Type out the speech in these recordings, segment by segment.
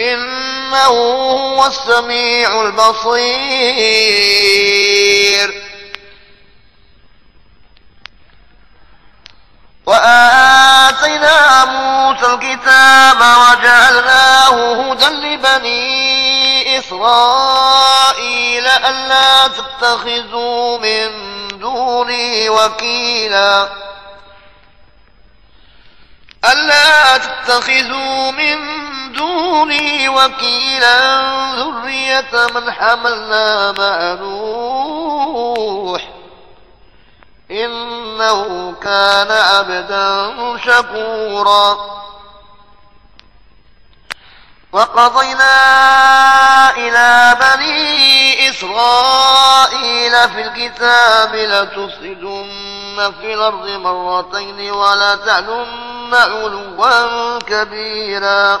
إنه هو السميع البصير. وآتينا موسى الكتاب وجعلناه هدى لبني إسرائيل ألا تتخذوا من دوني وكيلا. ألا تتخذوا من دوني وكيلا ذرية من حملنا مع نوح. إنه كان عبدا شكورا. وقضينا إلى بني إسرائيل في الكتاب لتفسدن في الأرض مرتين ولا تعلن علوا كبيرا.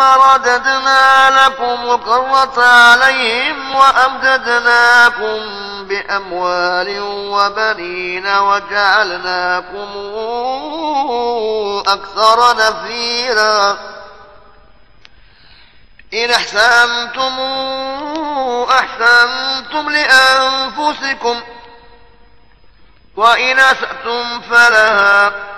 رددنا لكم الكرة عليهم وأمددناكم بأموال وبنين وجعلناكم أكثر نفيرا. إن أحسنتم أحسنتم لأنفسكم وإن أسأتم فلها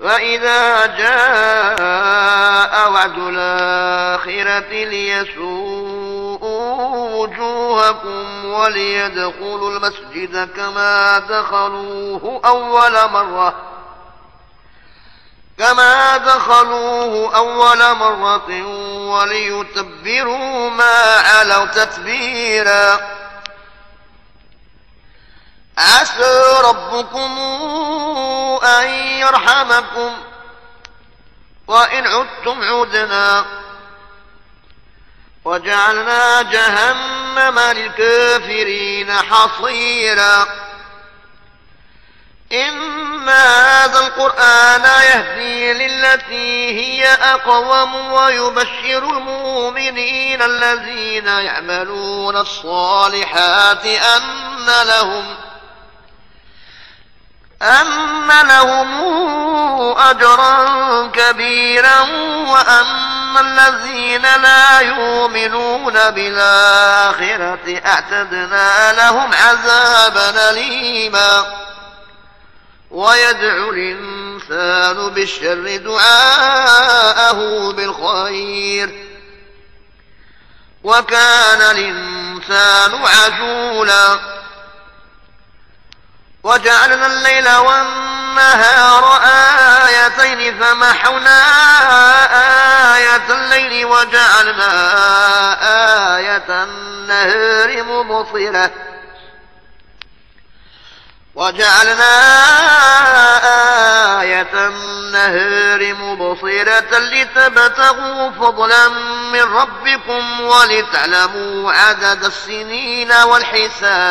فإذا جاء وعد الآخرة ليسوءوا وجوهكم وليدخلوا المسجد كما دخلوه أول مرة كما دخلوه أول مرة وليتبروا ما علوا تتبيرا عسى ربكم أن يرحمكم. وإن عدتم عدنا. وجعلنا جهنم للكافرين حصيرا. إن هذا القرآن يهدي للتي هي أقوم ويبشر المؤمنين الذين يعملون الصالحات أن لهم أن لهم أجرا كبيرا وأن الذين لا يؤمنون بالآخرة أعتدنا لهم عذابا أليما. ويدعو الإنسان بالشر دعاءه بالخير. وكان الإنسان عجولا. وجعلنا الليل والنهار آيتين فمحونا آية الليل وجعلنا آية النهار مبصرة. وجعلنا آية النهار مبصرة لتبتغوا فضلا من ربكم ولتعلموا عدد السنين والحساب.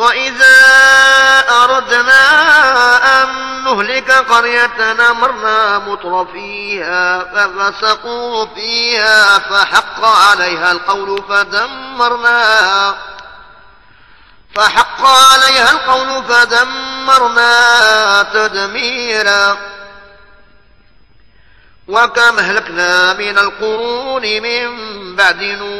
وإذا أردنا أن نهلك قرية أمرنا مطر فيها ففسقوا فيها فحق عليها القول فدمرناها فحق عليها القول فدمرنا تدميرا وكم أهلكنا من القرون من بعد نوح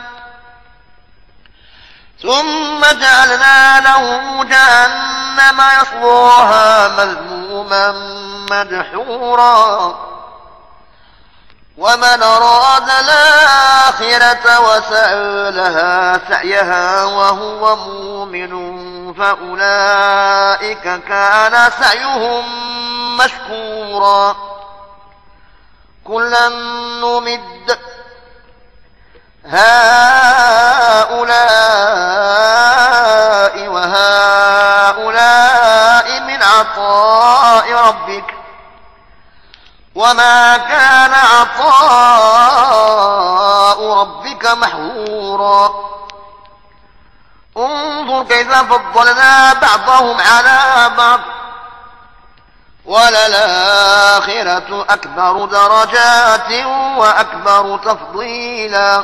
ثم جعلنا له جهنم يصلاها مذموما مدحورا. ومن أراد الآخرة وسعى لها سعيها وهو مؤمن فأولئك كان سعيهم مشكورا. كلا نمد هؤلاء وهؤلاء من عطاء ربك وما كان عطاء ربك محورا انظر كيف فضلنا بعضهم على بعض وللآخرة أكبر درجات وأكبر تفضيلا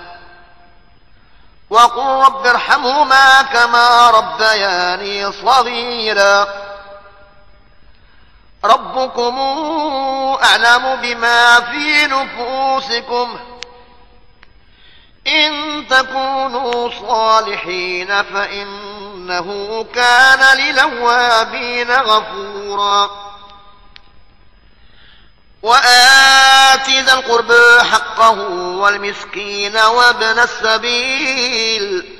وقل رب ارحمهما كما ربياني صغيرا. ربكم أعلم بما في نفوسكم. إن تكونوا صالحين فإنه كان للوابين غفورا. وآت ذا القربى حقه والمسكين وابن السبيل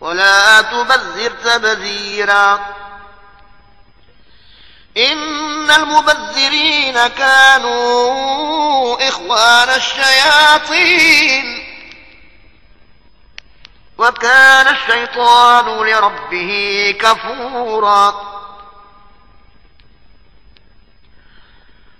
ولا تبذر تبذيرا إن المبذرين كانوا إخوان الشياطين وكان الشيطان لربه كفورا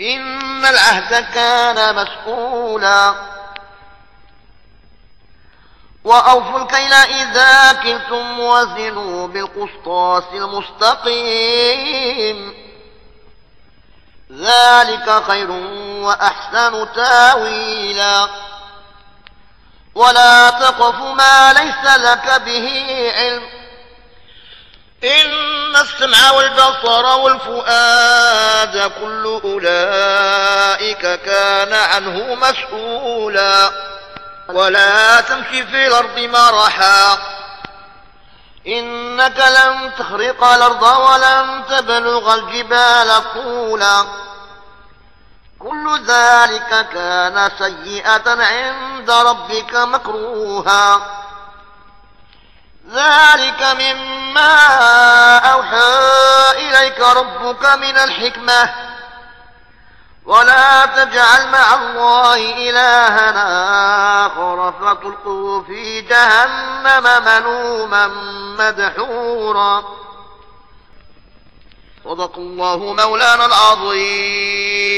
إن العهد كان مسؤولا. وأوفوا الكيل إذا كلتم وزنوا بالقسطاس المستقيم. ذلك خير وأحسن تأويلا. ولا تقف ما ليس لك به علم. إن السمع والبصر والفؤاد كل أولئك كان عنه مسؤولا. ولا تمشي في الأرض مرحا. إنك لن تخرق الأرض ولن تبلغ الجبال طولا. كل ذلك كان سيئة عند ربك مكروها. ذلك مما أوحى إليك ربك من الحكمة. ولا تجعل مع الله إلهنا آخر فتلقوا في جهنم ملوما مدحورا. صدق الله مولانا العظيم.